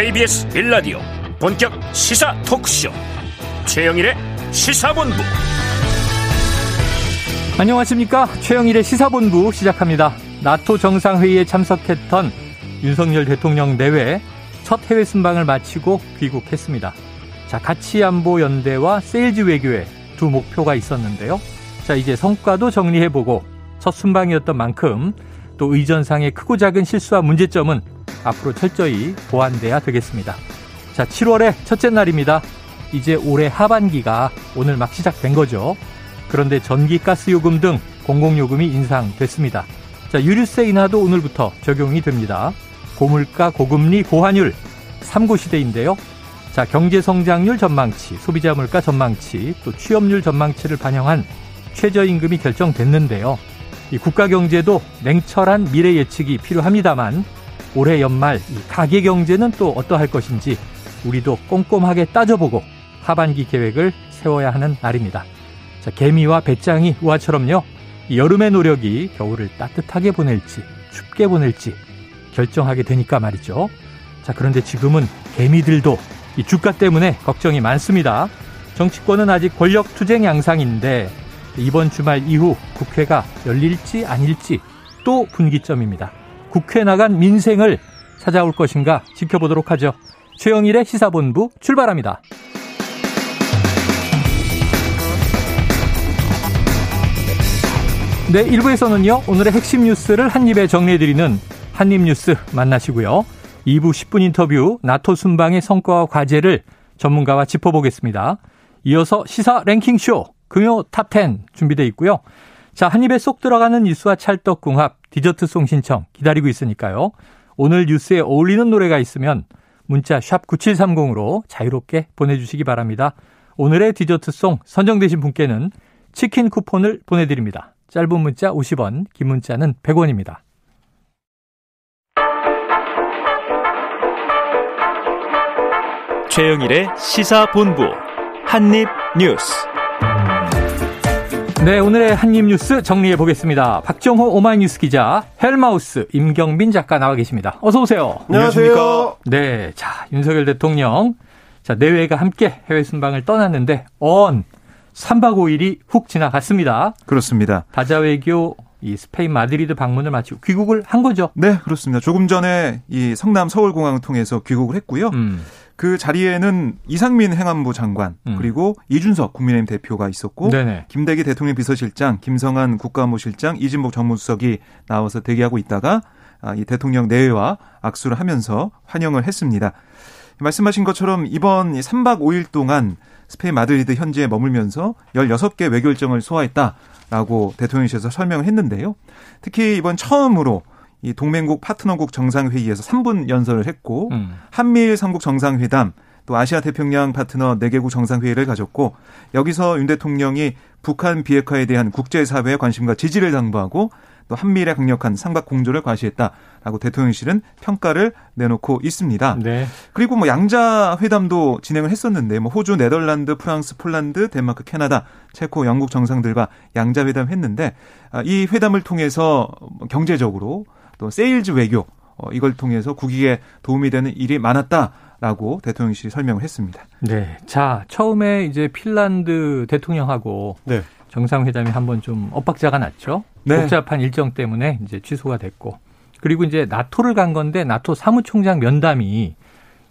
KBS 일라디오 본격 시사 토크쇼. 최영일의 시사본부. 안녕하십니까? 최영일의 시사본부 시작합니다. 나토 정상회의에 참석했던 윤석열 대통령 내외 첫 해외 순방을 마치고 귀국했습니다. 자 가치안보 연대와 세일즈 외교에 두 목표가 있었는데요. 자 이제 성과도 정리해보고 첫 순방이었던 만큼 또 의전상의 크고 작은 실수와 문제점은 앞으로 철저히 보완돼야 되겠습니다. 자, 7월의 첫째 날입니다. 이제 올해 하반기가 오늘 막 시작된 거죠. 그런데 전기, 가스 요금 등 공공요금이 인상됐습니다. 자, 유류세 인하도 오늘부터 적용이 됩니다. 고물가, 고금리, 고환율 3고 시대인데요. 자, 경제 성장률 전망치, 소비자 물가 전망치, 또 취업률 전망치를 반영한 최저임금이 결정됐는데요. 이 국가 경제도 냉철한 미래 예측이 필요합니다만 올해 연말 이 가계 경제는 또 어떠할 것인지 우리도 꼼꼼하게 따져보고 하반기 계획을 세워야 하는 날입니다. 자, 개미와 배짱이 우아처럼요. 여름의 노력이 겨울을 따뜻하게 보낼지 춥게 보낼지 결정하게 되니까 말이죠. 자, 그런데 지금은 개미들도 이 주가 때문에 걱정이 많습니다. 정치권은 아직 권력 투쟁 양상인데 이번 주말 이후 국회가 열릴지 아닐지 또 분기점입니다. 국회 나간 민생을 찾아올 것인가 지켜보도록 하죠. 최영일의 시사본부 출발합니다. 네, 1부에서는요, 오늘의 핵심 뉴스를 한입에 정리해드리는 한입뉴스 만나시고요. 2부 10분 인터뷰, 나토 순방의 성과와 과제를 전문가와 짚어보겠습니다. 이어서 시사 랭킹쇼, 금요 top10 준비되어 있고요. 자, 한 입에 쏙 들어가는 뉴스와 찰떡궁합, 디저트송 신청 기다리고 있으니까요. 오늘 뉴스에 어울리는 노래가 있으면 문자 샵 9730으로 자유롭게 보내주시기 바랍니다. 오늘의 디저트송 선정되신 분께는 치킨 쿠폰을 보내드립니다. 짧은 문자 50원, 긴 문자는 100원입니다. 최영일의 시사본부 한입뉴스 네, 오늘의 한입 뉴스 정리해 보겠습니다. 박정호 오마이뉴스 기자, 헬마우스 임경빈 작가 나와 계십니다. 어서 오세요. 안녕하세요. 네, 자 윤석열 대통령, 자 내외가 함께 해외 순방을 떠났는데 어언 3박 5일이 훅 지나갔습니다. 그렇습니다. 다자외교 이 스페인 마드리드 방문을 마치고 귀국을 한 거죠. 네, 그렇습니다. 조금 전에 이 성남 서울공항을 통해서 귀국을 했고요. 음. 그 자리에는 이상민 행안부 장관 음. 그리고 이준석 국민의힘 대표가 있었고 네네. 김대기 대통령 비서실장, 김성한 국가안보실장, 이진복 정무수석이 나와서 대기하고 있다가 아, 이 대통령 내외와 악수를 하면서 환영을 했습니다. 말씀하신 것처럼 이번 3박 5일 동안 스페인 마드리드 현지에 머물면서 16개 외교 일정을 소화했다라고 대통령실에서 설명을 했는데요. 특히 이번 처음으로 이 동맹국 파트너국 정상회의에서 3분 연설을 했고 음. 한미일 삼국 정상회담 또 아시아 태평양 파트너 4개국 정상회의를 가졌고 여기서 윤 대통령이 북한 비핵화에 대한 국제사회의 관심과 지지를 당부하고 또 한미일의 강력한 삼각 공조를 과시했다라고 대통령실은 평가를 내놓고 있습니다. 네. 그리고 뭐 양자 회담도 진행을 했었는데 뭐 호주, 네덜란드, 프랑스, 폴란드, 덴마크, 캐나다, 체코, 영국 정상들과 양자 회담 했는데 아, 이 회담을 통해서 경제적으로 또 세일즈 외교 어, 이걸 통해서 국익에 도움이 되는 일이 많았다라고 대통령실이 설명을 했습니다. 네. 자, 처음에 이제 핀란드 대통령하고 네. 정상회담이 한번 좀 엇박자가 났죠. 네. 복잡한 일정 때문에 이제 취소가 됐고. 그리고 이제 나토를 간 건데 나토 사무총장 면담이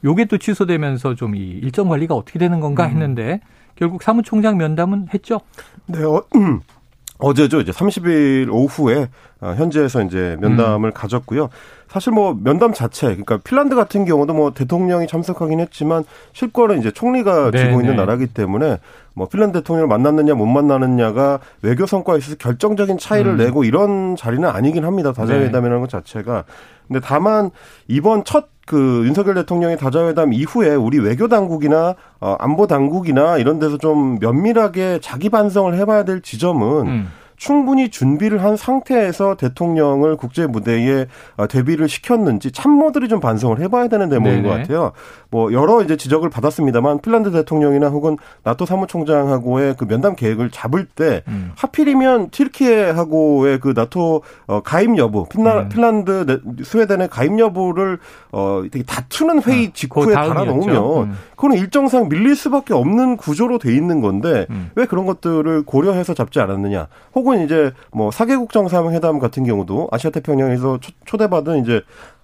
요게 또 취소되면서 좀 이 일정 관리가 어떻게 되는 건가 음. 했는데 결국 사무총장 면담은 했죠. 네, 어, 음. 어제죠. 이제 30일 오후에 어, 현지에서 이제 면담을 음. 가졌고요. 사실 뭐 면담 자체, 그러니까 핀란드 같은 경우도 뭐 대통령이 참석하긴 했지만 실권은 이제 총리가 네, 쥐고 있는 네. 나라기 때문에 뭐 핀란드 대통령을 만났느냐 못 만나느냐가 외교 성과에 있어서 결정적인 차이를 음. 내고 이런 자리는 아니긴 합니다. 다자회담이라는 네. 것 자체가. 근데 다만 이번 첫 그 윤석열 대통령의 다자회담 이후에 우리 외교 당국이나 어, 안보 당국이나 이런 데서 좀 면밀하게 자기 반성을 해봐야 될 지점은 음. 충분히 준비를 한 상태에서 대통령을 국제 무대에 어, 데뷔를 시켰는지 참모들이 좀 반성을 해봐야 되는 대목인 네네. 것 같아요. 뭐 여러 이제 지적을 받았습니다만 핀란드 대통령이나 혹은 나토 사무총장하고의 그 면담 계획을 잡을 때 음. 하필이면 튀르키예하고의 그 나토 어, 가입 여부, 핀라, 음. 핀란드, 스웨덴의 가입 여부를 어 되게 다투는 회의 아, 직후에 달아놓으면 음. 그거는 일정상 밀릴 수밖에 없는 구조로 돼 있는 건데 음. 왜 그런 것들을 고려해서 잡지 않았느냐? 혹은 이제 뭐 사개국 정상회담 같은 경우도 아시아 태평양에서 초대받은 이제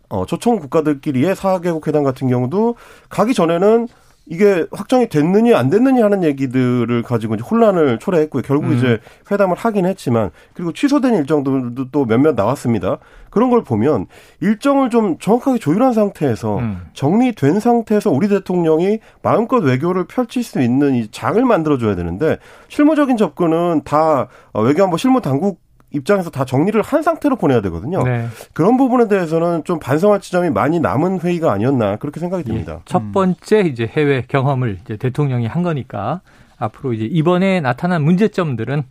어 초청 국가들끼리의 사개국 회담 같은 경우도 가기 전에는 이게 확정이 됐느냐 안 됐느냐 하는 얘기들을 가지고 이제 혼란을 초래했고요. 결국 음. 이제 회담을 하긴 했지만 그리고 취소된 일정들도 또 몇몇 나왔습니다. 그런 걸 보면 일정을 좀 정확하게 조율한 상태에서 음. 정리된 상태에서 우리 대통령이 마음껏 외교를 펼칠 수 있는 이 장을 만들어 줘야 되는데 실무적인 접근은 다 외교안보 실무 당국 입장에서 다 정리를 한 상태로 보내야 되거든요. 네. 그런 부분에 대해서는 좀 반성할 지점이 많이 남은 회의가 아니었나 그렇게 생각이 예. 듭니다. 예. 첫 번째 이제 해외 경험을 이제 대통령이 한 거니까 앞으로 이제 이번에 나타난 문제점들은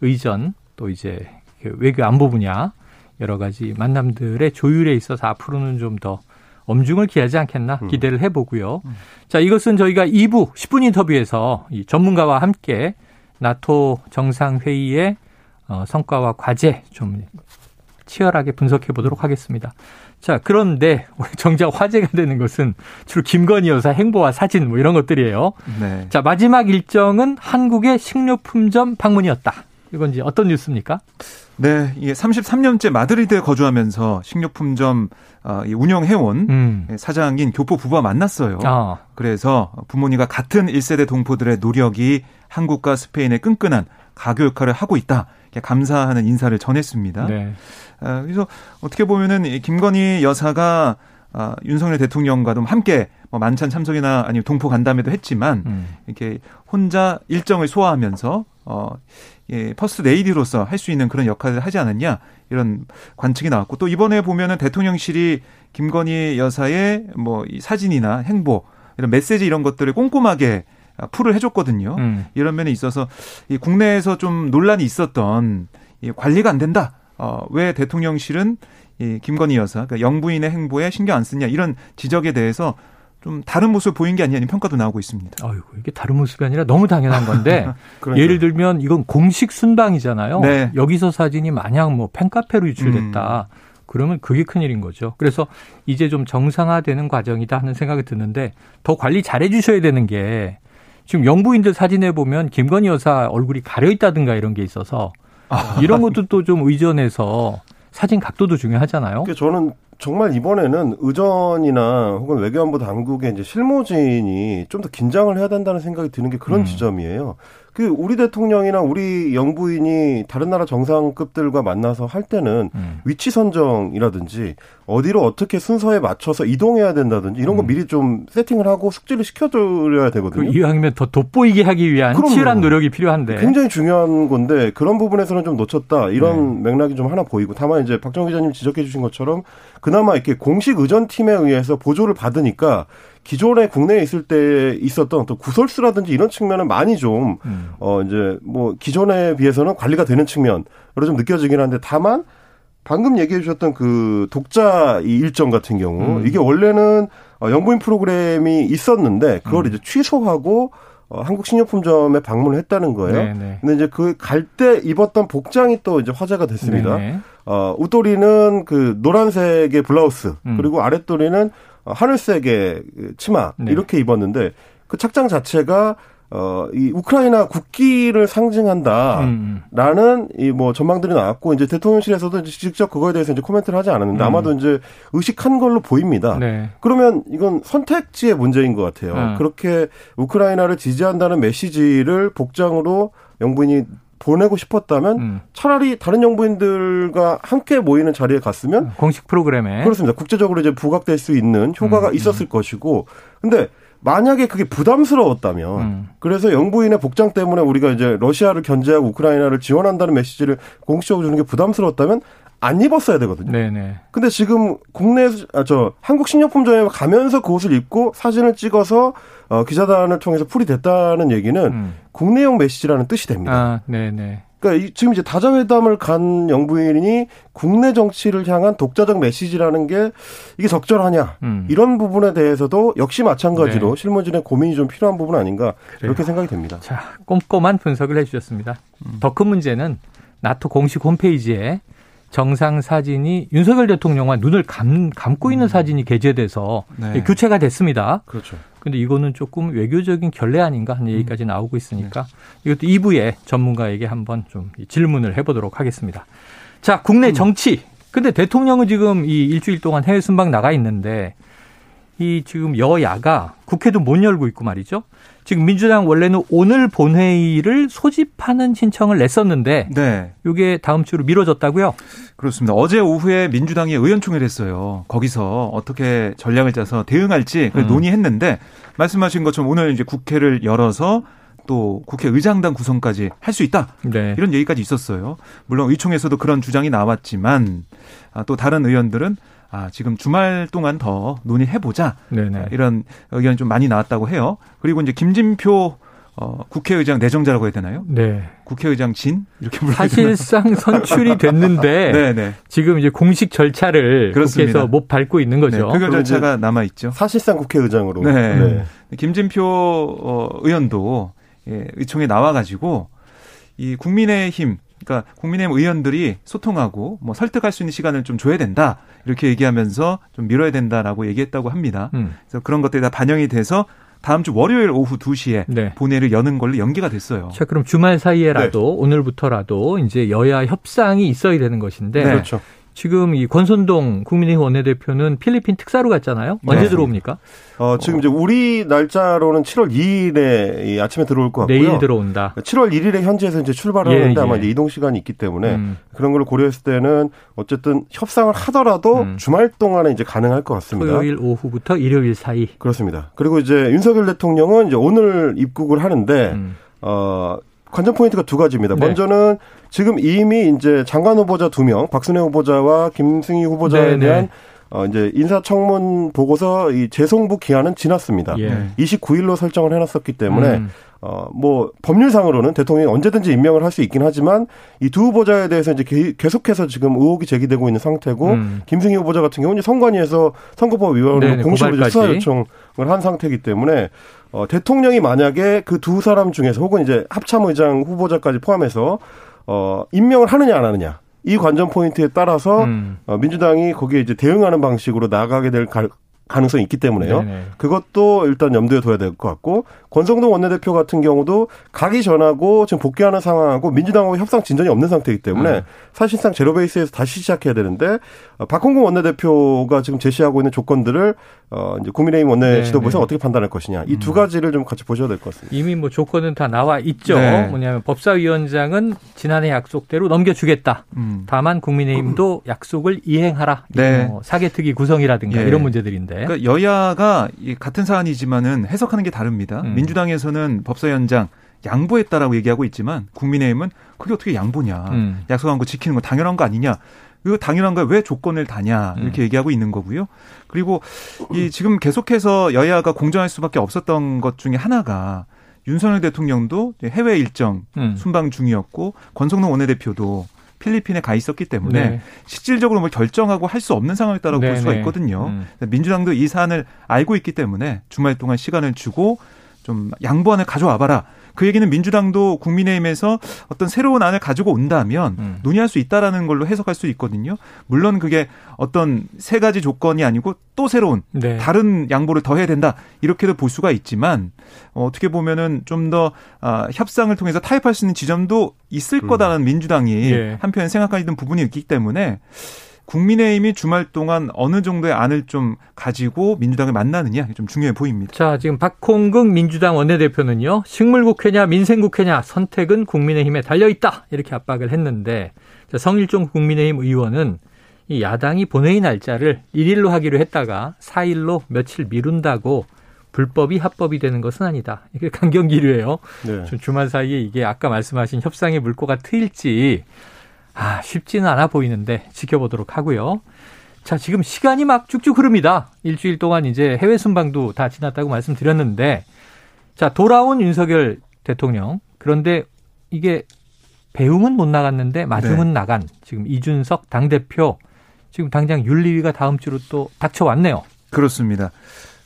의전 또 이제 그 외교 안보 분야 여러 가지 만남들의 조율에 있어서 앞으로는 좀 더 엄중을 기하지 않겠나 음. 기대를 해보고요. 음. 자, 이것은 저희가 2부 10분 인터뷰에서 이 전문가와 함께 나토 정상회의에 어, 성과와 과제 좀 치열하게 분석해 보도록 하겠습니다. 자, 그런데 정작 화제가 되는 것은 주로 김건희 여사 행보와 사진 뭐 이런 것들이에요. 네. 자, 마지막 일정은 한국의 식료품점 방문이었다. 이건 이제 어떤 뉴스입니까? 네, 이게 33년째 마드리드에 거주하면서 식료품점 어, 운영해온 음. 사장인 교포 부부와 만났어요. 아. 그래서 부모님과 같은 1세대 동포들의 노력이 한국과 스페인의 끈끈한 가교 역할을 하고 있다. 감사하는 인사를 전했습니다. 네. 아, 그래서 어떻게 보면은 김건희 여사가 아, 윤석열 대통령과도 함께 뭐 만찬 참석이나 아니면 동포 간담회도 했지만 음. 이렇게 혼자 일정을 소화하면서 어, 예, 퍼스트 레이디로서 할 수 있는 그런 역할을 하지 않았냐 이런 관측이 나왔고 또 이번에 보면은 대통령실이 김건희 여사의 뭐 이 사진이나 행보 이런 메시지 이런 것들을 꼼꼼하게 풀을 해줬거든요. 음. 이런 면에 있어서 이 국내에서 좀 논란이 있었던 이 관리가 안 된다. 어, 왜 대통령실은 이 김건희 여사, 그러니까 영부인의 행보에 신경 안 쓰냐 이런 지적에 대해서 좀 다른 모습을 보인 게 아니냐는 평가도 나오고 있습니다. 아이고, 이게 다른 모습이 아니라 너무 당연한 건데 예를 들면 이건 공식 순방이잖아요. 네. 여기서 사진이 만약 뭐 팬카페로 유출됐다. 음. 그러면 그게 큰일인 거죠. 그래서 이제 좀 정상화되는 과정이다 하는 생각이 드는데 더 관리 잘해 주셔야 되는 게 지금 영부인들 사진에 보면 김건희 여사 얼굴이 가려 있다든가 이런 게 있어서 아. 이런 것도 또 좀 의전해서 사진 각도도 중요하잖아요. 저는 정말 이번에는 의전이나 혹은 외교안보 당국의 이제 실무진이 좀 더 긴장을 해야 된다는 생각이 드는 게 그런 음. 지점이에요. 그 우리 대통령이나 우리 영부인이 다른 나라 정상급들과 만나서 할 때는 음. 위치 선정이라든지 어디로 어떻게 순서에 맞춰서 이동해야 된다든지 이런 거 음. 미리 좀 세팅을 하고 숙지를 시켜줘야 되거든요. 그 이왕이면 더 돋보이게 하기 위한 그럼요. 치열한 노력이 필요한데 굉장히 중요한 건데 그런 부분에서는 좀 놓쳤다 이런 네. 맥락이 좀 하나 보이고 다만 이제 박정 기자님 지적해주신 것처럼 그나마 이렇게 공식 의전 팀에 의해서 보조를 받으니까 기존에 국내에 있을 때 있었던 또 구설수라든지 이런 측면은 많이 좀, 음. 어, 이제 뭐 기존에 비해서는 관리가 되는 측면으로 좀 느껴지긴 한데 다만 방금 얘기해 주셨던 그 독자 이 일정 같은 경우 음. 이게 원래는 어, 영부인 프로그램이 있었는데 그걸 음. 이제 취소하고 어, 한국 식료품점에 방문을 했다는 거예요. 네네. 네. 근데 이제 그 갈 때 입었던 복장이 또 이제 화제가 됐습니다. 네네. 네. 어, 웃도리는 그 노란색의 블라우스, 음. 그리고 아랫도리는 하늘색의 치마 네. 이렇게 입었는데 그 착장 자체가 어, 이 우크라이나 국기를 상징한다라는 음. 이뭐 전망들이 나왔고 이제 대통령실에서도 이제 직접 그거에 대해서 이제 코멘트를 하지 않았는데 음. 아마도 이제 의식한 걸로 보입니다. 네. 그러면 이건 선택지의 문제인 것 같아요. 음. 그렇게 우크라이나를 지지한다는 메시지를 복장으로 영부인이 보내고 싶었다면 음. 차라리 다른 영부인들과 함께 모이는 자리에 갔으면 공식 프로그램에 그렇습니다. 국제적으로 이제 부각될 수 있는 효과가 음. 있었을 것이고 근데 만약에 그게 부담스러웠다면 음. 그래서 영부인의 복장 때문에 우리가 이제 러시아를 견제하고 우크라이나를 지원한다는 메시지를 공식적으로 주는 게 부담스러웠다면 안 입었어야 되거든요. 네네. 근데 지금 국내 아, 저 한국 식료품점에 가면서 그 옷을 입고 사진을 찍어서 어, 기자단을 통해서 풀이 됐다는 얘기는 음. 국내용 메시지라는 뜻이 됩니다. 아, 네네. 그러니까 지금 이제 다자회담을 간 영부인이 국내 정치를 향한 독자적 메시지라는 게 이게 적절하냐 음. 이런 부분에 대해서도 역시 마찬가지로 네. 실무진의 고민이 좀 필요한 부분 아닌가 그래요. 이렇게 생각이 됩니다. 자 꼼꼼한 분석을 해주셨습니다. 음. 더큰 문제는 나토 공식 홈페이지에 정상 사진이 윤석열 대통령과 눈을 감, 감고 있는 음. 사진이 게재돼서 네. 교체가 됐습니다. 그렇죠. 근데 이거는 조금 외교적인 결례 아닌가 하는 얘기까지 나오고 있으니까 네. 이것도 2부에 전문가에게 한번 좀 질문을 해보도록 하겠습니다. 자, 국내 음. 정치. 근데 대통령은 지금 이 일주일 동안 해외 순방 나가 있는데 이 지금 여야가 국회도 못 열고 있고 말이죠. 지금 민주당 원래는 오늘 본회의를 소집하는 신청을 냈었는데 네. 이게 다음 주로 미뤄졌다고요? 그렇습니다. 어제 오후에 민주당이 의원총회를 했어요. 거기서 어떻게 전략을 짜서 대응할지 음. 논의했는데 말씀하신 것처럼 오늘 이제 국회를 열어서 또 국회의장단 구성까지 할 수 있다. 네. 이런 얘기까지 있었어요. 물론 의총에서도 그런 주장이 나왔지만 아, 또 다른 의원들은 아, 지금 주말 동안 더 논의해보자. 네네. 이런 의견이 좀 많이 나왔다고 해요. 그리고 이제 김진표 어, 국회의장 내정자라고 해야 되나요? 네. 국회의장 진 이렇게 불러야 사실상 선출이 됐는데 네네. 지금 이제 공식 절차를 그렇습니다. 국회에서 못 밟고 있는 거죠. 네, 그 절차가 남아 있죠. 사실상 국회의장으로. 네. 네. 김진표 어, 의원도 예, 의총에 나와가지고 이 국민의힘 그러니까 국민의힘 의원들이 소통하고 뭐 설득할 수 있는 시간을 좀 줘야 된다 이렇게 얘기하면서 좀 미뤄야 된다라고 얘기했다고 합니다. 음. 그래서 그런 것들이 다 반영이 돼서 다음 주 월요일 오후 2시에 네. 본회의를 여는 걸로 연기가 됐어요. 자, 그럼 주말 사이에라도 네. 오늘부터라도 이제 여야 협상이 있어야 되는 것인데 네. 그렇죠. 지금 이 권선동 국민의힘 원내대표는 필리핀 특사로 갔잖아요. 언제 네. 들어옵니까? 어, 지금 이제 우리 날짜로는 7월 2일에 아침에 들어올 것 같고요. 내일 들어온다. 7월 1일에 현지에서 이제 출발을 예, 하는데 예. 아마 이제 이동 시간이 있기 때문에 음. 그런 걸 고려했을 때는 어쨌든 협상을 하더라도 음. 주말 동안에 이제 가능할 것 같습니다. 토요일 오후부터 일요일 사이. 그렇습니다. 그리고 이제 윤석열 대통령은 이제 오늘 입국을 하는데 음. 어 관전 포인트가 두 가지입니다. 네. 먼저는 지금 이미 이제 장관 후보자 두 명, 박순애 후보자와 김승희 후보자에 네, 네. 대한 어 이제 인사청문 보고서 이 재송부 기한은 지났습니다. 예. 29일로 설정을 해놨었기 때문에 음. 어뭐 법률상으로는 대통령이 언제든지 임명을 할 수 있긴 하지만 이 두 후보자에 대해서 이제 계속해서 지금 의혹이 제기되고 있는 상태고 음. 김승희 후보자 같은 경우는 선관위에서 선거법 위반으로 공식으로 수사 요청을 한 상태이기 때문에 어 대통령이 만약에 그 두 사람 중에서 혹은 이제 합참의장 후보자까지 포함해서 어, 임명을 하느냐 안 하느냐. 이 관전 포인트에 따라서 음. 어, 민주당이 거기에 이제 대응하는 방식으로 나가게 될 가능성이 있기 때문에요. 네네. 그것도 일단 염두에 둬야 될 것 같고 권성동 원내대표 같은 경우도 가기 전하고 지금 복귀하는 상황하고 민주당하고 협상 진전이 없는 상태이기 때문에 음. 사실상 제로 베이스에서 다시 시작해야 되는데 어, 박홍근 원내대표가 지금 제시하고 있는 조건들을 어 이제 국민의힘 원내 지도부에서 어떻게 판단할 것이냐 이 두 가지를 좀 같이 보셔야 될 것 같습니다. 이미 뭐 조건은 다 나와 있죠. 네. 뭐냐면 법사위원장은 지난해 약속대로 넘겨주겠다. 음. 다만 국민의힘도 약속을 이행하라. 네. 뭐 사개특위 구성이라든가 네. 이런 문제들인데. 그러니까 여야가 같은 사안이지만은 해석하는 게 다릅니다. 음. 민주당에서는 법사위 원장 양보했다라고 얘기하고 있지만 국민의힘은 그게 어떻게 양보냐. 음. 약속한 거 지키는 거 당연한 거 아니냐. 이거 당연한 거야. 왜 조건을 다냐. 이렇게 음. 얘기하고 있는 거고요. 그리고 이 지금 계속해서 여야가 공정할 수밖에 없었던 것 중에 하나가 윤석열 대통령도 해외 일정 음. 순방 중이었고 권성동 원내대표도 필리핀에 가 있었기 때문에 네. 실질적으로 뭐 결정하고 할 수 없는 상황이었다고 네, 볼 수가 네. 있거든요. 음. 민주당도 이 사안을 알고 있기 때문에 주말 동안 시간을 주고 좀 양보안을 가져와 봐라. 그 얘기는 민주당도 국민의힘에서 어떤 새로운 안을 가지고 온다면 음. 논의할 수 있다라는 걸로 해석할 수 있거든요. 물론 그게 어떤 세 가지 조건이 아니고 또 새로운 네. 다른 양보를 더 해야 된다 이렇게도 볼 수가 있지만 어, 어떻게 보면은 좀 더 아, 협상을 통해서 타협할 수 있는 지점도 있을 음. 거다라는 민주당이 예. 한편 생각하는 부분이 있기 때문에 국민의힘이 주말 동안 어느 정도의 안을 좀 가지고 민주당을 만나느냐 좀 중요해 보입니다. 자, 지금 박홍근 민주당 원내대표는요. 식물국회냐 민생국회냐 선택은 국민의힘에 달려 있다. 이렇게 압박을 했는데 자, 성일종 국민의힘 의원은 이 야당이 본회의 날짜를 1일로 하기로 했다가 4일로 며칠 미룬다고 불법이 합법이 되는 것은 아니다. 이게 강경기류예요. 네. 주말 사이에 이게 아까 말씀하신 협상의 물꼬가 트일지 아, 쉽지는 않아 보이는데 지켜보도록 하고요. 자, 지금 시간이 막 쭉쭉 흐릅니다. 일주일 동안 이제 해외 순방도 다 지났다고 말씀드렸는데 자, 돌아온 윤석열 대통령. 그런데 이게 배웅은 못 나갔는데 마중은 네. 나간 지금 이준석 당대표 지금 당장 윤리위가 다음 주로 또 닥쳐왔네요. 그렇습니다.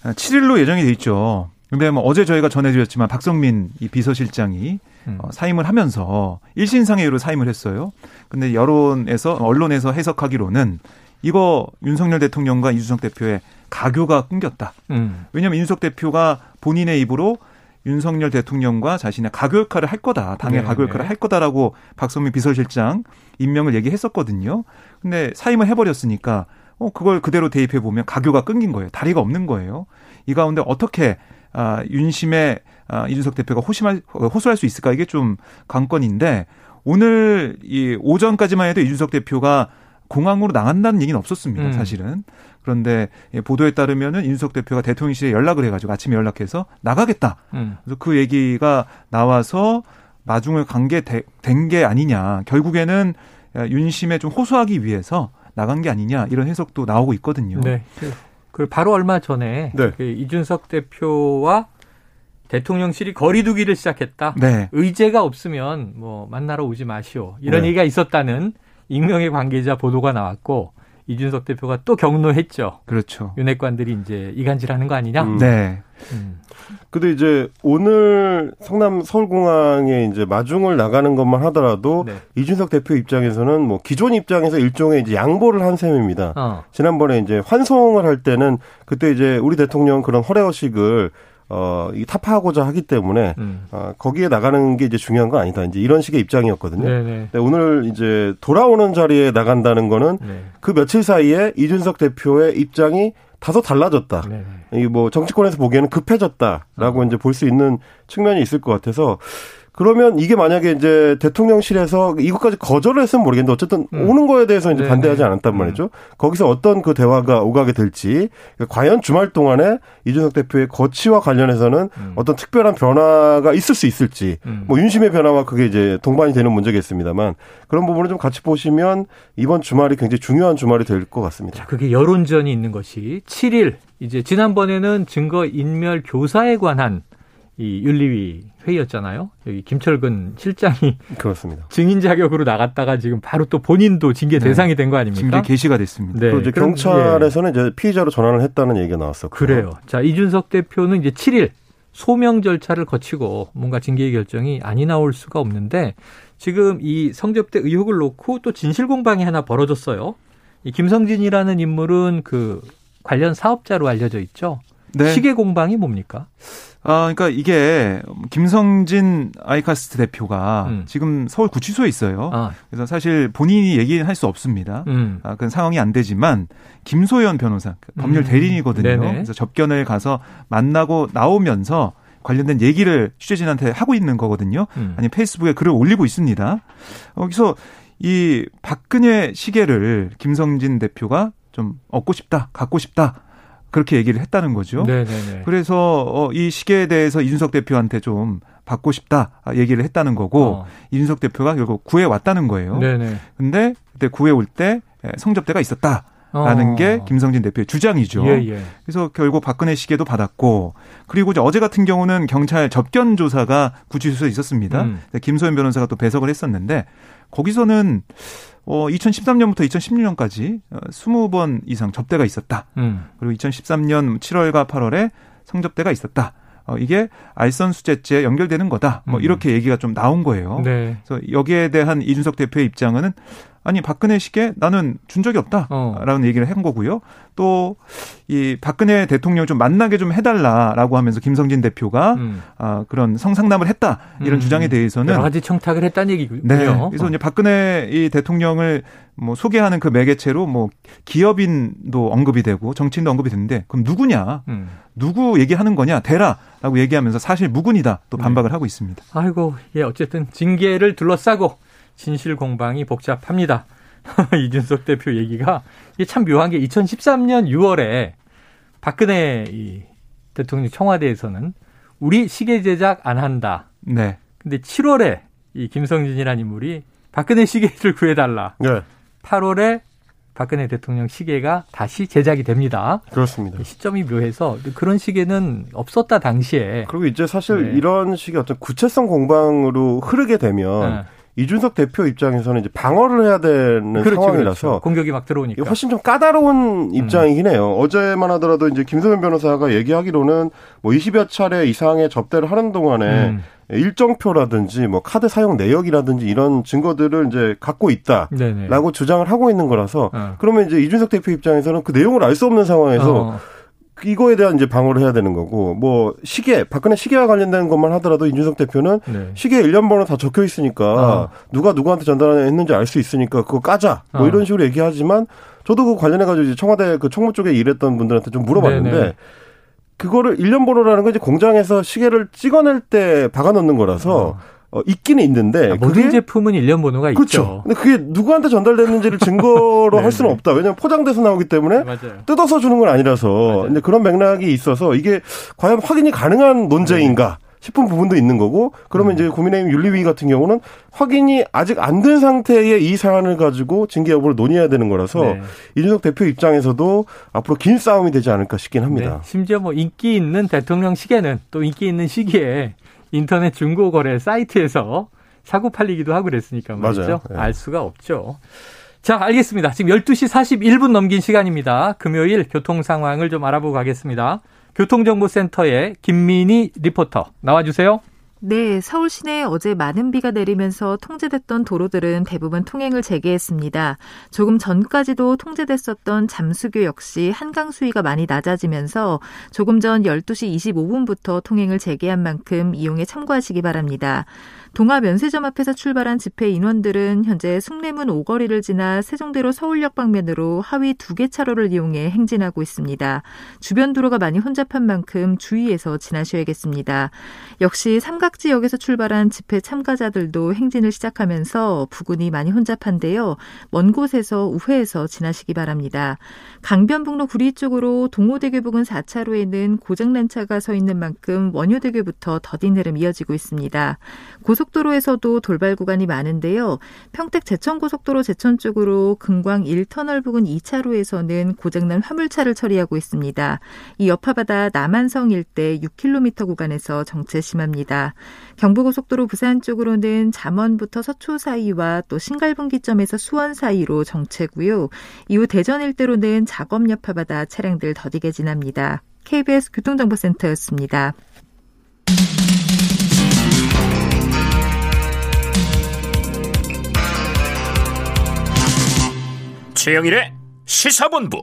7일로 예정이 돼 있죠. 근데 뭐 어제 저희가 전해드렸지만 박성민 이 비서실장이 음. 어, 사임을 하면서 일신상의로 사임을 했어요. 근데 여론에서 언론에서 해석하기로는 이거 윤석열 대통령과 이준석 대표의 가교가 끊겼다. 음. 왜냐하면 이준석 대표가 본인의 입으로 윤석열 대통령과 자신의 가교 역할을 할 거다. 당의 네. 가교 역할을 할 거다라고 박성민 비서실장 임명을 얘기했었거든요. 근데 사임을 해버렸으니까 어 그걸 그대로 대입해 보면 가교가 끊긴 거예요. 다리가 없는 거예요. 이 가운데 어떻게 아 윤심의 아, 이준석 대표가 호심할 호소할 수 있을까 이게 좀 관건인데 오늘 이 오전까지만 해도 이준석 대표가 공항으로 나간다는 얘기는 없었습니다. 음. 사실은. 그런데 보도에 따르면은 윤석 대표가 대통령실에 연락을 해가지고 아침에 연락해서 나가겠다. 음. 그래서 그 얘기가 나와서 마중을 간 게 된 게 아니냐. 결국에는 윤심에 좀 호소하기 위해서 나간 게 아니냐 이런 해석도 나오고 있거든요. 네. 그 바로 얼마 전에 네. 그 이준석 대표와 대통령실이 거리두기를 시작했다. 네. 의제가 없으면 뭐 만나러 오지 마시오. 이런 네. 얘기가 있었다는 익명의 관계자 보도가 나왔고 이준석 대표가 또 격노했죠. 그렇죠. 윤핵관들이 이제 이간질하는 거 아니냐? 음. 네. 음. 근데 이제 오늘 성남 서울공항에 이제 마중을 나가는 것만 하더라도 네. 이준석 대표 입장에서는 뭐 기존 입장에서 일종의 이제 양보를 한 셈입니다. 어. 지난번에 이제 환송을 할 때는 그때 이제 우리 대통령 그런 허례허식을 어, 이 타파하고자 하기 때문에 음. 어, 거기에 나가는 게 이제 중요한 건 아니다. 이제 이런 식의 입장이었거든요. 네네. 네, 오늘 이제 돌아오는 자리에 나간다는 거는 네. 그 며칠 사이에 이준석 대표의 입장이 다소 달라졌다. 이 뭐 정치권에서 보기에는 급해졌다라고 어. 이제 볼 수 있는 측면이 있을 것 같아서 그러면 이게 만약에 이제 대통령실에서 이것까지 거절을 했으면 모르겠는데 어쨌든 음. 오는 거에 대해서 이제 네네. 반대하지 않았단 음. 말이죠. 음. 거기서 어떤 그 대화가 오가게 될지 과연 주말 동안에 이준석 대표의 거취와 관련해서는 음. 어떤 특별한 변화가 있을 수 있을지 음. 뭐 윤심의 변화와 그게 이제 동반이 되는 문제겠습니다만 그런 부분을 좀 같이 보시면 이번 주말이 굉장히 중요한 주말이 될 것 같습니다. 자, 그게 여론전이 있는 것이 7일 이제 지난번에는 증거 인멸 교사에 관한 이 윤리위 회의였잖아요. 여기 김철근 실장이 그렇습니다. 증인 자격으로 나갔다가 지금 바로 또 본인도 징계 네. 대상이 된거 아닙니까? 징계 개시가 됐습니다. 네. 이제 경찰에서는 예. 이제 피의자로 전환을 했다는 얘기가 나왔었고. 그래요. 자, 이준석 대표는 이제 7일 소명 절차를 거치고 뭔가 징계 결정이 아니 나올 수가 없는데 지금 이 성접대 의혹을 놓고 또 진실 공방이 하나 벌어졌어요. 이 김성진이라는 인물은 그 관련 사업자로 알려져 있죠. 네. 시계 공방이 뭡니까? 아, 그러니까 이게 김성진 아이카스트 대표가 음. 지금 서울 구치소에 있어요. 아. 그래서 사실 본인이 얘기할 수 없습니다. 음. 아, 그런 상황이 안 되지만 김소연 변호사 그 법률 음. 대리인이거든요. 음. 그래서 접견을 가서 만나고 나오면서 관련된 얘기를 취재진한테 하고 있는 거거든요. 음. 아니 페이스북에 글을 올리고 있습니다. 여기서 이 박근혜 시계를 김성진 대표가 좀 얻고 싶다, 갖고 싶다. 그렇게 얘기를 했다는 거죠. 네네네. 그래서 어, 이 시계에 대해서 이준석 대표한테 좀 받고 싶다 얘기를 했다는 거고 어. 이준석 대표가 결국 구해 왔다는 거예요. 네네. 근데 그때 구해 올 때 성접대가 있었다. 라는 어. 게 김성진 대표의 주장이죠. 예, 예. 그래서 결국 박근혜 시계도 받았고 그리고 이제 어제 같은 경우는 경찰 접견 조사가 구치소에 있었습니다. 음. 김소연 변호사가 또 배석을 했었는데 거기서는 어, 2013년부터 2016년까지 20번 어, 이상 접대가 있었다. 음. 그리고 2013년 7월과 8월에 성접대가 있었다. 어, 이게 알선 수재죄에 연결되는 거다. 뭐 음. 이렇게 얘기가 좀 나온 거예요. 네. 그래서 여기에 대한 이준석 대표의 입장은 아니 박근혜 씨께 나는 준 적이 없다라는 어. 얘기를 한 거고요. 또 이 박근혜 대통령을 좀 만나게 좀 해달라라고 하면서 김성진 대표가 음. 아, 그런 성상남을 했다 이런 음. 주장에 대해서는 여러 가지 청탁을 했다는 얘기군요. 네. 그래서 이제 박근혜 이 대통령을 뭐 소개하는 그 매개체로 뭐 기업인도 언급이 되고 정치인도 언급이 됐는데 그럼 누구냐? 음. 누구 얘기하는 거냐? 대라라고 얘기하면서 사실 무근이다 또 반박을 네. 하고 있습니다. 아이고, 예, 어쨌든 징계를 둘러싸고 진실 공방이 복잡합니다. 이준석 대표 얘기가 이게 참 묘한 게 2013년 6월에 박근혜 이 대통령 청와대에서는 우리 시계 제작 안 한다. 네. 근데 7월에 이 김성진이라는 인물이 박근혜 시계를 구해달라. 네. 8월에 박근혜 대통령 시계가 다시 제작이 됩니다. 그렇습니다. 시점이 묘해서 그런 시계는 없었다 당시에. 그리고 이제 사실 네. 이런 식의 어떤 구체성 공방으로 흐르게 되면 네. 이준석 대표 입장에서는 이제 방어를 해야 되는 그렇지, 상황이라서 그렇죠. 공격이 막 들어오니까 훨씬 좀 까다로운 입장이긴 해요. 음. 어제만 하더라도 이제 김소연 변호사가 얘기하기로는 뭐 20여 차례 이상의 접대를 하는 동안에 음. 일정표라든지 뭐 카드 사용 내역이라든지 이런 증거들을 이제 갖고 있다라고 네네. 주장을 하고 있는 거라서 어. 그러면 이제 이준석 대표 입장에서는 그 내용을 알 수 없는 상황에서 어. 이거에 대한 이제 방어를 해야 되는 거고 뭐 시계 박근혜 시계와 관련된 것만 하더라도 이준석 대표는 네. 시계 일련 번호 다 적혀 있으니까 어. 누가 누구한테 전달했는지 알 수 있으니까 그거 까자 뭐 어. 이런 식으로 얘기하지만 저도 그 관련해 가지고 청와대 그 총무 쪽에 일했던 분들한테 좀 물어봤는데 네네. 그거를 일련 번호라는 건 이제 공장에서 시계를 찍어낼 때 박아 놓는 거라서 어. 어, 있기는 있는데 아, 모든 제품은 일련 번호가 그렇죠. 있죠. 근데 그게 누구한테 전달됐는지를 증거로 네, 할 수는 네. 없다. 왜냐하면 포장돼서 나오기 때문에 맞아요. 뜯어서 주는 건 아니라서 근데 그런 맥락이 있어서 이게 과연 확인이 가능한 논쟁인가? 네. 싶은 부분도 있는 거고 그러면 음. 이제 국민의힘 윤리위 같은 경우는 확인이 아직 안 된 상태의 이 사안을 가지고 징계 여부를 논의해야 되는 거라서 네. 이준석 대표 입장에서도 앞으로 긴 싸움이 되지 않을까 싶긴 합니다. 네. 심지어 뭐 인기 있는 대통령 시계는 또 인기 있는 시기에 인터넷 중고 거래 사이트에서 사고 팔리기도 하고 그랬으니까 말이죠. 네. 알 수가 없죠. 자, 알겠습니다. 지금 12시 41분 넘긴 시간입니다. 금요일 교통 상황을 좀 알아보고 가겠습니다. 교통정보센터의 김민희 리포터 나와주세요. 네, 서울 시내에 어제 많은 비가 내리면서 통제됐던 도로들은 대부분 통행을 재개했습니다. 조금 전까지도 통제됐었던 잠수교 역시 한강 수위가 많이 낮아지면서 조금 전 12시 25분부터 통행을 재개한 만큼 이용에 참고하시기 바랍니다. 동아 면세점 앞에서 출발한 집회 인원들은 현재 숭례문 오거리를 지나 세종대로 서울역 방면으로 하위 두 개 차로를 이용해 행진하고 있습니다. 주변 도로가 많이 혼잡한 만큼 주의해서 지나셔야겠습니다. 역시 삼각지역에서 출발한 집회 참가자들도 행진을 시작하면서 부근이 많이 혼잡한데요. 먼 곳에서 우회해서 지나시기 바랍니다. 강변북로 구리 쪽으로 동호대교 부근 4차로에는 고장난 차가 서 있는 만큼 원효대교부터 더딘 흐름 이어지고 있습니다. 고속도로에서도 돌발 구간이 많은데요. 평택 제천고속도로 제천 쪽으로 금광 1터널 부근 2차로에서는 고장난 화물차를 처리하고 있습니다. 이 여파바다 남한성 일대 6km 구간에서 정체 심합니다. 경부고속도로 부산 쪽으로는 잠원부터 서초 사이와 또 신갈분기점에서 수원 사이로 정체고요. 이후 대전 일대로는 작업 여파바다 차량들 더디게 지납니다. KBS 교통정보센터였습니다. 최영일의 시사본부.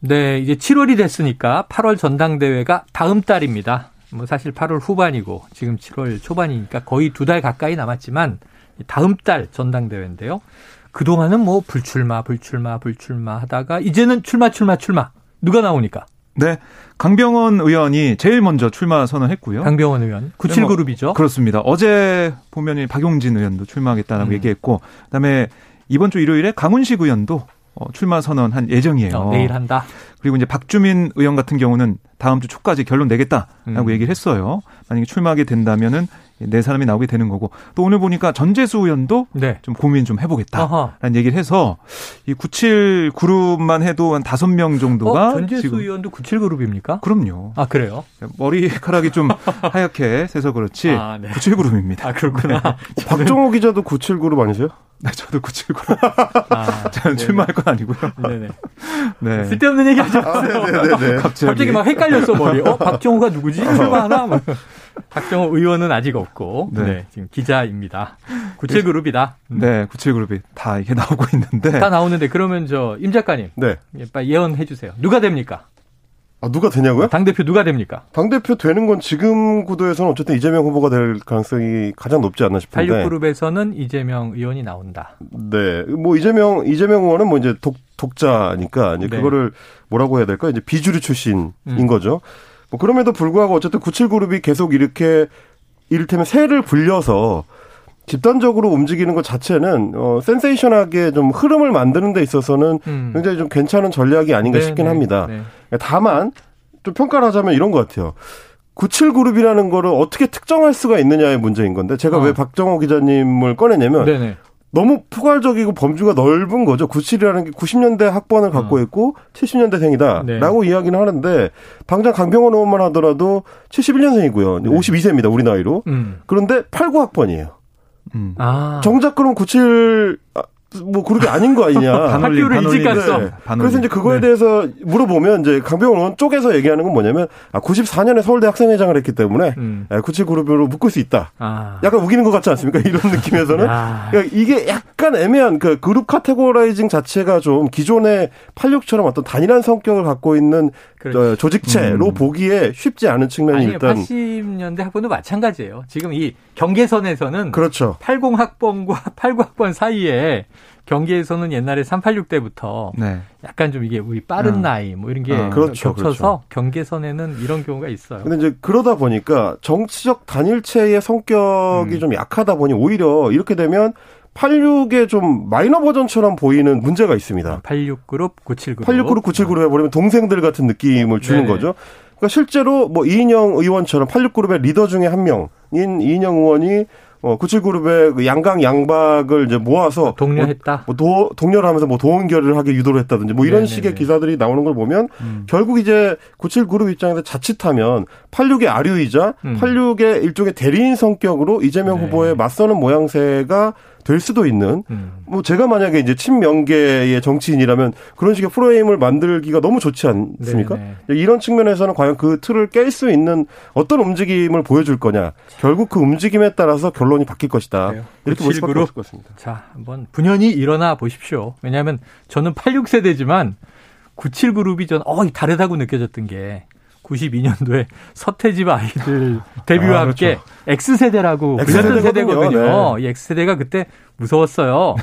네, 이제 7월이 됐으니까 8월 전당대회가 다음 달입니다. 뭐 사실 8월 후반이고 지금 7월 초반이니까 거의 두 달 가까이 남았지만 다음 달 전당대회인데요. 그동안은 뭐 불출마, 불출마, 불출마 하다가 이제는 출마, 출마, 출마. 누가 나오니까? 네. 강병원 의원이 제일 먼저 출마 선언했고요. 강병원 의원. 97그룹이죠. 뭐 그렇습니다. 어제 보면 박용진 의원도 출마하겠다라고 음. 얘기했고 그다음에 이번 주 일요일에 강훈식 의원도 어, 출마 선언한 예정이에요. 어, 내일 한다. 그리고 이제 박주민 의원 같은 경우는 다음 주 초까지 결론 내겠다라고 음. 얘기를 했어요. 만약에 출마하게 된다면은 네 사람이 나오게 되는 거고 또 오늘 보니까 전재수 의원도 네. 좀 고민 좀 해보겠다라는 얘기를 해서 이 97 그룹만 해도 한 다섯 명 정도가 어? 전재수 지금 의원도 97 그룹입니까? 그럼요. 아 그래요? 머리카락이 좀 하얗게 새서 그렇지 아, 네. 97 그룹입니다. 아 그렇구나. 네. 박정호 기자도 97 그룹 아니세요? 네, 저도 97 그룹. 아, 저는 출마할 건 아니고요. 네네. 네. 쓸데없는 얘기 하지 마세요. 아, 네네네. 갑자기. 갑자기 막 헷갈렸어 머리. 어 박정호가 누구지? 출마하나? 뭐. 박정호 의원은 아직 없고 네. 네 지금 기자입니다. 97그룹이다. 네, 97그룹이 다 이게 나오고 있는데 다 나오는데 그러면 저 임 작가님, 네, 빨리 예언해 주세요. 누가 됩니까? 아, 누가 되냐고요? 당대표 누가 됩니까? 당대표 되는 건 지금 구도에서는 어쨌든 이재명 후보가 될 가능성이 가장 높지 않나 싶은데. 86그룹에서는 이재명 의원이 나온다. 네. 뭐 이재명, 이재명 의원은 뭐 이제 독, 독자니까 이제 네. 그거를 뭐라고 해야 될까? 이제 비주류 출신인 음. 거죠. 뭐 그럼에도 불구하고 어쨌든 97그룹이 계속 이렇게 이를테면 새를 불려서 집단적으로 움직이는 것 자체는 어 센세이션하게 좀 흐름을 만드는 데 있어서는 음. 굉장히 좀 괜찮은 전략이 아닌가 네, 싶긴 네, 합니다. 네. 다만 좀 평가를 하자면 이런 것 같아요. 97그룹이라는 거를 어떻게 특정할 수가 있느냐의 문제인 건데 제가 어. 왜 박정호 기자님을 꺼내냐면 네네. 너무 포괄적이고 범주가 넓은 거죠. 97이라는 게 90년대 학번을 갖고 어. 있고 70년대생이다라고 네. 이야기는 하는데 당장 강병원 의원만 하더라도 71년생이고요. 52세입니다. 우리 나이로. 음. 그런데 89학번이에요. 음. 아. 정작 그럼 97 뭐 그렇게 아닌 거 아니냐. 학교를 일찍 갔어. 네. 그래서 이제 그거에 네. 대해서 물어보면 이제 강병원 쪽에서 얘기하는 건 뭐냐면 아 94년에 서울대 학생회장을 했기 때문에 음. 97 그룹으로 묶을 수 있다. 아. 약간 우기는 것 같지 않습니까? 이런 느낌에서는 그러니까 이게 약간 애매한 그 그룹 categorizing 자체가 좀 기존의 86처럼 어떤 단일한 성격을 갖고 있는 그렇지. 조직체로 음. 보기에 쉽지 않은 측면이 아니, 일단 80년대 학번도 마찬가지예요. 지금 이 경계선에서는 그렇죠. 80 학번과 89 학번 사이에 경계에서는 옛날에 386 때부터 네. 약간 좀 이게 우리 빠른 음. 나이 뭐 이런 게 어, 그렇죠, 겹쳐서 그렇죠. 경계선에는 이런 경우가 있어요. 근데 이제 그러다 보니까 정치적 단일체의 성격이 음. 좀 약하다 보니 오히려 이렇게 되면 86의 좀 마이너 버전처럼 보이는 문제가 있습니다. 86그룹, 97그룹. 86그룹, 97그룹 해버리면 동생들 같은 느낌을 주는 네네. 거죠. 그러니까 실제로 뭐 이인영 의원처럼 86그룹의 리더 중에 한 명인 이인영 의원이 어, 97그룹의 그 양강 양박을 이제 모아서 독려했다. 뭐, 뭐 도, 독려를 하면서 뭐 도원결을 하게 유도를 했다든지 뭐 이런 네네네. 식의 기사들이 나오는 걸 보면 음. 결국 이제 97그룹 입장에서 자칫하면 86의 아류이자 음. 86의 일종의 대리인 성격으로 이재명 네. 후보에 맞서는 모양새가 될 수도 있는 음. 뭐 제가 만약에 이제 친명계의 정치인이라면 그런 식의 프레임을 만들기가 너무 좋지 않습니까? 네네. 이런 측면에서는 과연 그 틀을 깰 수 있는 어떤 움직임을 보여줄 거냐 결국 그 움직임에 따라서 결론이 바뀔 것이다 그래요. 이렇게 볼 수밖에 없을 것 같습니다. 자 한번 분연히 일어나 보십시오. 왜냐하면 저는 86세대지만 97그룹이 전 어, 다르다고 느껴졌던 게 92년도에 서태집 아이들 데뷔와 아, 함께 그렇죠. X세대라고 불렸던 세대거든요. 네. 이 X세대가 그때 무서웠어요.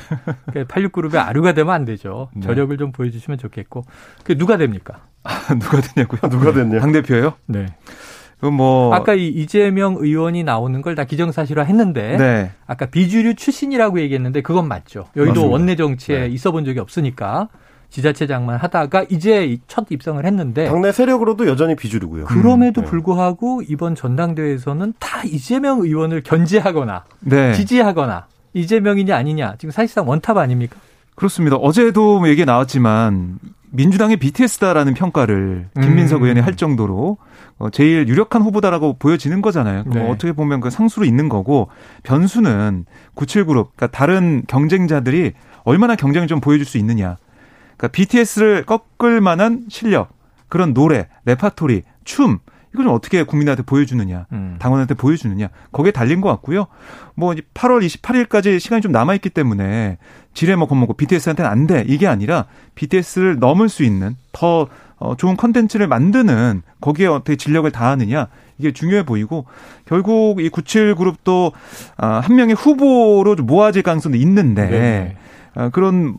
86그룹의 아류가 되면 안 되죠. 네. 저력을 좀 보여주시면 좋겠고. 그 누가 됩니까? 아, 누가 되냐고요? 누가 됐냐? 당대표예요? 네. 뭐 아까 이 이재명 의원이 나오는 걸 다 기정사실화 했는데 네. 아까 비주류 출신이라고 얘기했는데 그건 맞죠. 여의도. 원내 정치에 네. 있어 본 적이 없으니까 지자체장만 하다가 이제 첫 입성을 했는데 당내 세력으로도 여전히 비주류고요. 그럼에도 음, 네. 불구하고 이번 전당대회에서는 다 이재명 의원을 견제하거나 네. 지지하거나 이재명이냐 아니냐 지금 사실상 원탑 아닙니까? 그렇습니다. 어제도 뭐 얘기 나왔지만 민주당의 BTS다라는 평가를 김민석 음. 의원이 할 정도로 어, 제일 유력한 후보다라고 보여지는 거잖아요. 네. 어떻게 보면 그 상수로 있는 거고 변수는 97그룹, 그러니까 다른 경쟁자들이 얼마나 경쟁을 좀 보여줄 수 있느냐. 그러니까 BTS를 꺾을 만한 실력, 그런 노래, 레파토리, 춤 이걸 좀 어떻게 국민한테 보여주느냐, 음. 당원한테 보여주느냐 거기에 달린 것 같고요. 뭐 8월 28일까지 시간이 좀 남아 있기 때문에 지레 뭐 겁먹고 BTS한테는 안 돼. 이게 아니라 BTS를 넘을 수 있는 더 어, 좋은 컨텐츠를 만드는 거기에 어떻게 진력을 다하느냐 이게 중요해 보이고 결국 이 97 그룹도 아, 한 명의 후보로 좀 모아질 가능성도 있는데 네. 아, 그런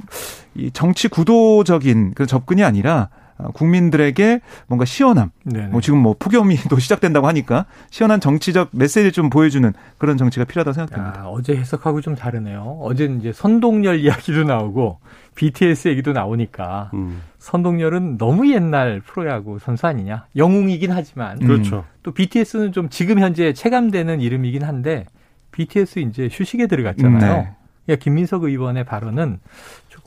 이 정치 구도적인 그 접근이 아니라 어, 국민들에게 뭔가 시원함. 네네. 뭐 지금 뭐 폭염이 또 시작된다고 하니까 시원한 정치적 메시지를 좀 보여주는 그런 정치가 필요하다고 생각됩니다. 야, 어제 해석하고 좀 다르네요. 어제는 이제 선동열 이야기도 나오고 BTS 얘기도 나오니까 음. 선동열은 너무 옛날 프로야구 선수 아니냐. 영웅이긴 하지만. 그렇죠. 또 BTS는 좀 지금 현재 체감되는 이름이긴 한데 BTS 이제 휴식에 들어갔잖아요. 음, 네. 그러니까 김민석 의원의 발언은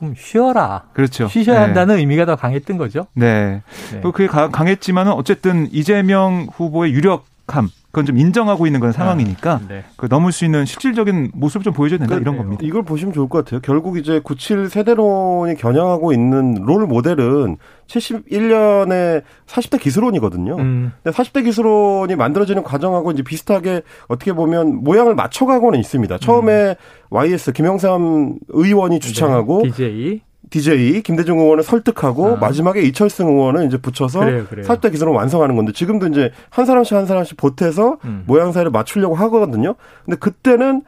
조금 쉬어라. 그렇죠. 쉬셔야 네. 한다는 의미가 더 강했던 거죠. 네. 네. 또 그게 강했지만은 어쨌든 이재명 후보의 유력함 그건 좀 인정하고 있는 그런 상황이니까 아, 네. 그 넘을 수 있는 실질적인 모습을 좀 보여줘야 된다 이런 겁니다. 이걸 보시면 좋을 것 같아요. 결국 이제 97 세대론이 겨냥하고 있는 롤 모델은 71년에 40대 기술론이거든요. 음. 근데 40대 기술론이 만들어지는 과정하고 이제 비슷하게 어떻게 보면 모양을 맞춰가고는 있습니다. 처음에 음. YS 김영삼 의원이 주창하고 네. DJ 김대중 의원을 설득하고 아. 마지막에 이철승 의원을 이제 붙여서 그래요, 그래요. 40대 기술을 완성하는 건데 지금도 이제 한 사람씩 한 사람씩 보태서 음. 모양새를 맞추려고 하거든요. 근데 그때는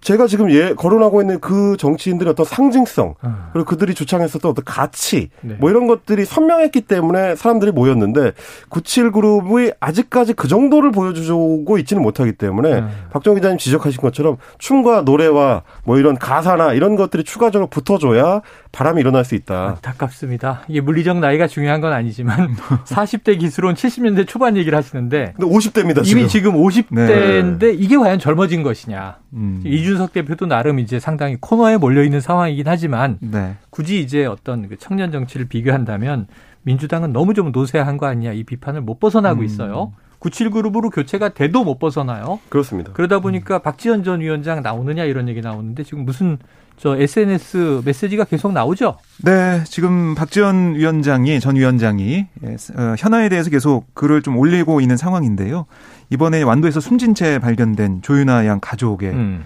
제가 지금 예, 거론하고 있는 그 정치인들의 어떤 상징성, 아. 그리고 그들이 주창했었던 어떤 가치, 네. 뭐 이런 것들이 선명했기 때문에 사람들이 모였는데, 97그룹이 아직까지 그 정도를 보여주고 있지는 못하기 때문에, 아. 박정 기자님 지적하신 것처럼 춤과 노래와 뭐 이런 가사나 이런 것들이 추가적으로 붙어줘야 바람이 일어날 수 있다. 안타깝습니다. 이게 물리적 나이가 중요한 건 아니지만, 40대 기술은 70년대 초반 얘기를 하시는데, 근데 50대입니다, 지금. 이미 지금 50대인데, 네. 이게 과연 젊어진 것이냐. 음. 이 준석 대표도 나름 이제 상당히 코너에 몰려 있는 상황이긴 하지만 네. 굳이 이제 어떤 그 청년 정치를 비교한다면 민주당은 너무 좀 노쇠한 거 아니냐 이 비판을 못 벗어나고 음. 있어요. 97그룹으로 교체가 돼도 못 벗어나요. 그렇습니다. 그러다 보니까 박지원 전 위원장 나오느냐 이런 얘기 나오는데 지금 무슨 저 SNS 메시지가 계속 나오죠? 네, 지금 박지원 위원장이 전 위원장이 예, 어, 현안에 대해서 계속 글을 좀 올리고 있는 상황인데요. 이번에 완도에서 숨진 채 발견된 조윤아 양 가족의 음.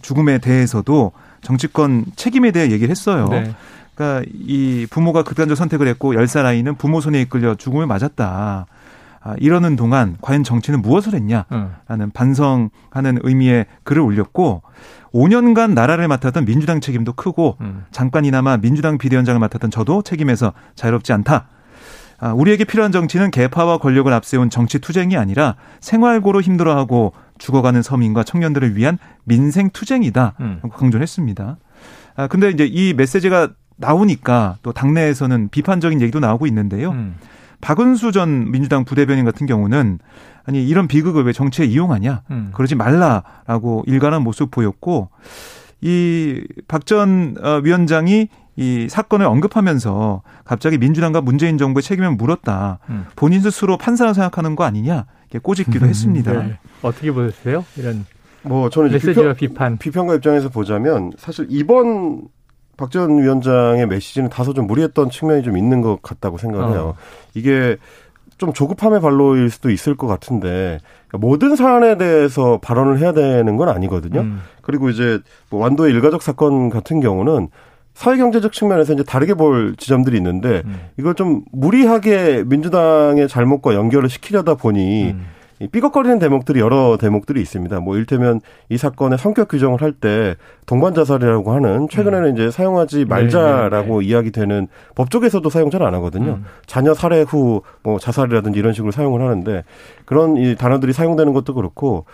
죽음에 대해서도 정치권 책임에 대해 얘기를 했어요. 네. 그러니까 이 부모가 극단적 선택을 했고 열살 아이는 부모 손에 이끌려 죽음을 맞았다. 아, 이러는 동안 과연 정치는 무엇을 했냐라는 음. 반성하는 의미의 글을 올렸고 5년간 나라를 맡았던 민주당 책임도 크고 음. 잠깐이나마 민주당 비대위원장을 맡았던 저도 책임에서 자유롭지 않다. 아, 우리에게 필요한 정치는 개파와 권력을 앞세운 정치 투쟁이 아니라 생활고로 힘들어하고 죽어가는 서민과 청년들을 위한 민생 투쟁이다. 음. 강조했습니다. 아, 근데 이제 이 메시지가 나오니까 또 당내에서는 비판적인 얘기도 나오고 있는데요. 음. 박은수 전 민주당 부대변인 같은 경우는 아니 이런 비극을 왜 정치에 이용하냐 음. 그러지 말라라고 일관한 모습 보였고 이 박전 어, 위원장이 이 사건을 언급하면서 갑자기 민주당과 문재인 정부의 책임을 물었다. 음. 본인 스스로 판사라 생각하는 거 아니냐 이렇게 꼬집기도 음, 했습니다. 네. 어떻게 보세요? 이런 뭐 저는 메시지와 비판, 비판 비평가 입장에서 보자면 사실 이번 박 전 위원장의 메시지는 다소 좀 무리했던 측면이 좀 있는 것 같다고 생각해요. 어. 이게 좀 조급함의 발로일 수도 있을 것 같은데 그러니까 모든 사안에 대해서 발언을 해야 되는 건 아니거든요. 음. 그리고 이제 뭐 완도의 일가족 사건 같은 경우는 사회경제적 측면에서 이제 다르게 볼 지점들이 있는데 음. 이걸 좀 무리하게 민주당의 잘못과 연결을 시키려다 보니 음. 이 삐걱거리는 대목들이 여러 대목들이 있습니다. 뭐 일테면 이 사건의 성격 규정을 할 때 동반 자살이라고 하는 최근에는 음. 이제 사용하지 말자라고 네, 네, 네. 이야기되는 법 쪽에서도 사용 잘 안 하거든요. 음. 자녀 살해 후 뭐 자살이라든지 이런 식으로 사용을 하는데 그런 이 단어들이 사용되는 것도 그렇고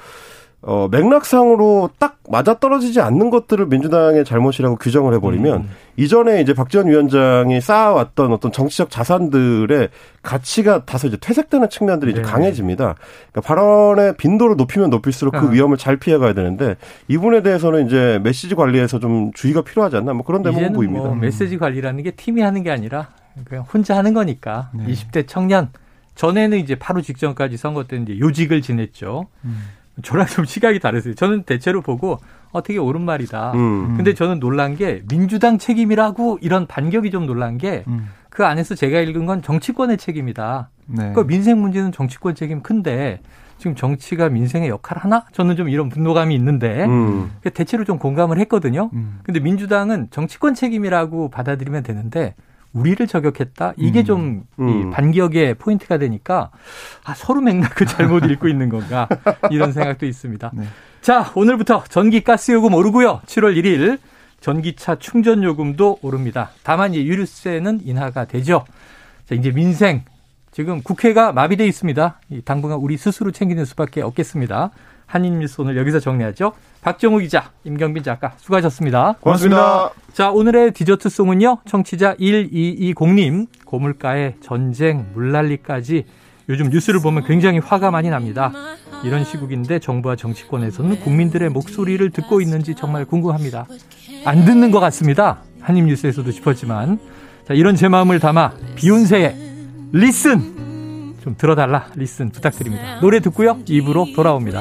어, 맥락상으로 딱 맞아떨어지지 않는 것들을 민주당의 잘못이라고 규정을 해버리면 음. 이전에 이제 박지원 위원장이 쌓아왔던 어떤 정치적 자산들의 가치가 다소 이제 퇴색되는 측면들이 네. 이제 강해집니다. 그러니까 발언의 빈도를 높이면 높일수록 그 아. 위험을 잘 피해가야 되는데 이 부분에 대해서는 이제 메시지 관리에서 좀 주의가 필요하지 않나 뭐 그런 대목은 보입니다. 뭐 메시지 관리라는 게 팀이 하는 게 아니라 그냥 혼자 하는 거니까 네. 20대 청년 전에는 이제 바로 직전까지 선거 때 이제 요직을 지냈죠. 음. 저랑 좀 시각이 다르세요. 저는 대체로 보고 어떻게 옳은 말이다. 음. 근데 저는 놀란 게 민주당 책임이라고 이런 반격이 좀 놀란 게그 음. 안에서 제가 읽은 건 정치권의 책임이다. 네. 그러니까 민생 문제는 정치권 책임 큰데 지금 정치가 민생의 역할 하나? 저는 좀 이런 분노감이 있는데 음. 대체로 좀 공감을 했거든요. 음. 근데 민주당은 정치권 책임이라고 받아들이면 되는데 우리를 저격했다. 이게 음. 좀 음. 반격의 포인트가 되니까 아, 서로 맥락을 잘못 읽고 있는 건가 이런 생각도 있습니다. 네. 자, 오늘부터 전기 가스 요금 오르고요. 7월 1일 전기차 충전 요금도 오릅니다. 다만 이 유류세는 인하가 되죠. 자, 이제 민생 지금 국회가 마비돼 있습니다. 당분간 우리 스스로 챙기는 수밖에 없겠습니다. 한인뉴스 오늘 여기서 정리하죠. 박정우 기자, 임경빈 작가 수고하셨습니다. 고맙습니다. 자, 오늘의 디저트송은요. 청취자 1220님 고물가의 전쟁, 물난리까지 요즘 뉴스를 보면 굉장히 화가 많이 납니다. 이런 시국인데 정부와 정치권에서는 국민들의 목소리를 듣고 있는지 정말 궁금합니다. 안 듣는 것 같습니다. 한입뉴스에서도 짚었지만 자, 이런 제 마음을 담아 비욘세의 Listen 좀 들어달라 Listen 부탁드립니다. 네. 노래 듣고요. 2부로 돌아옵니다.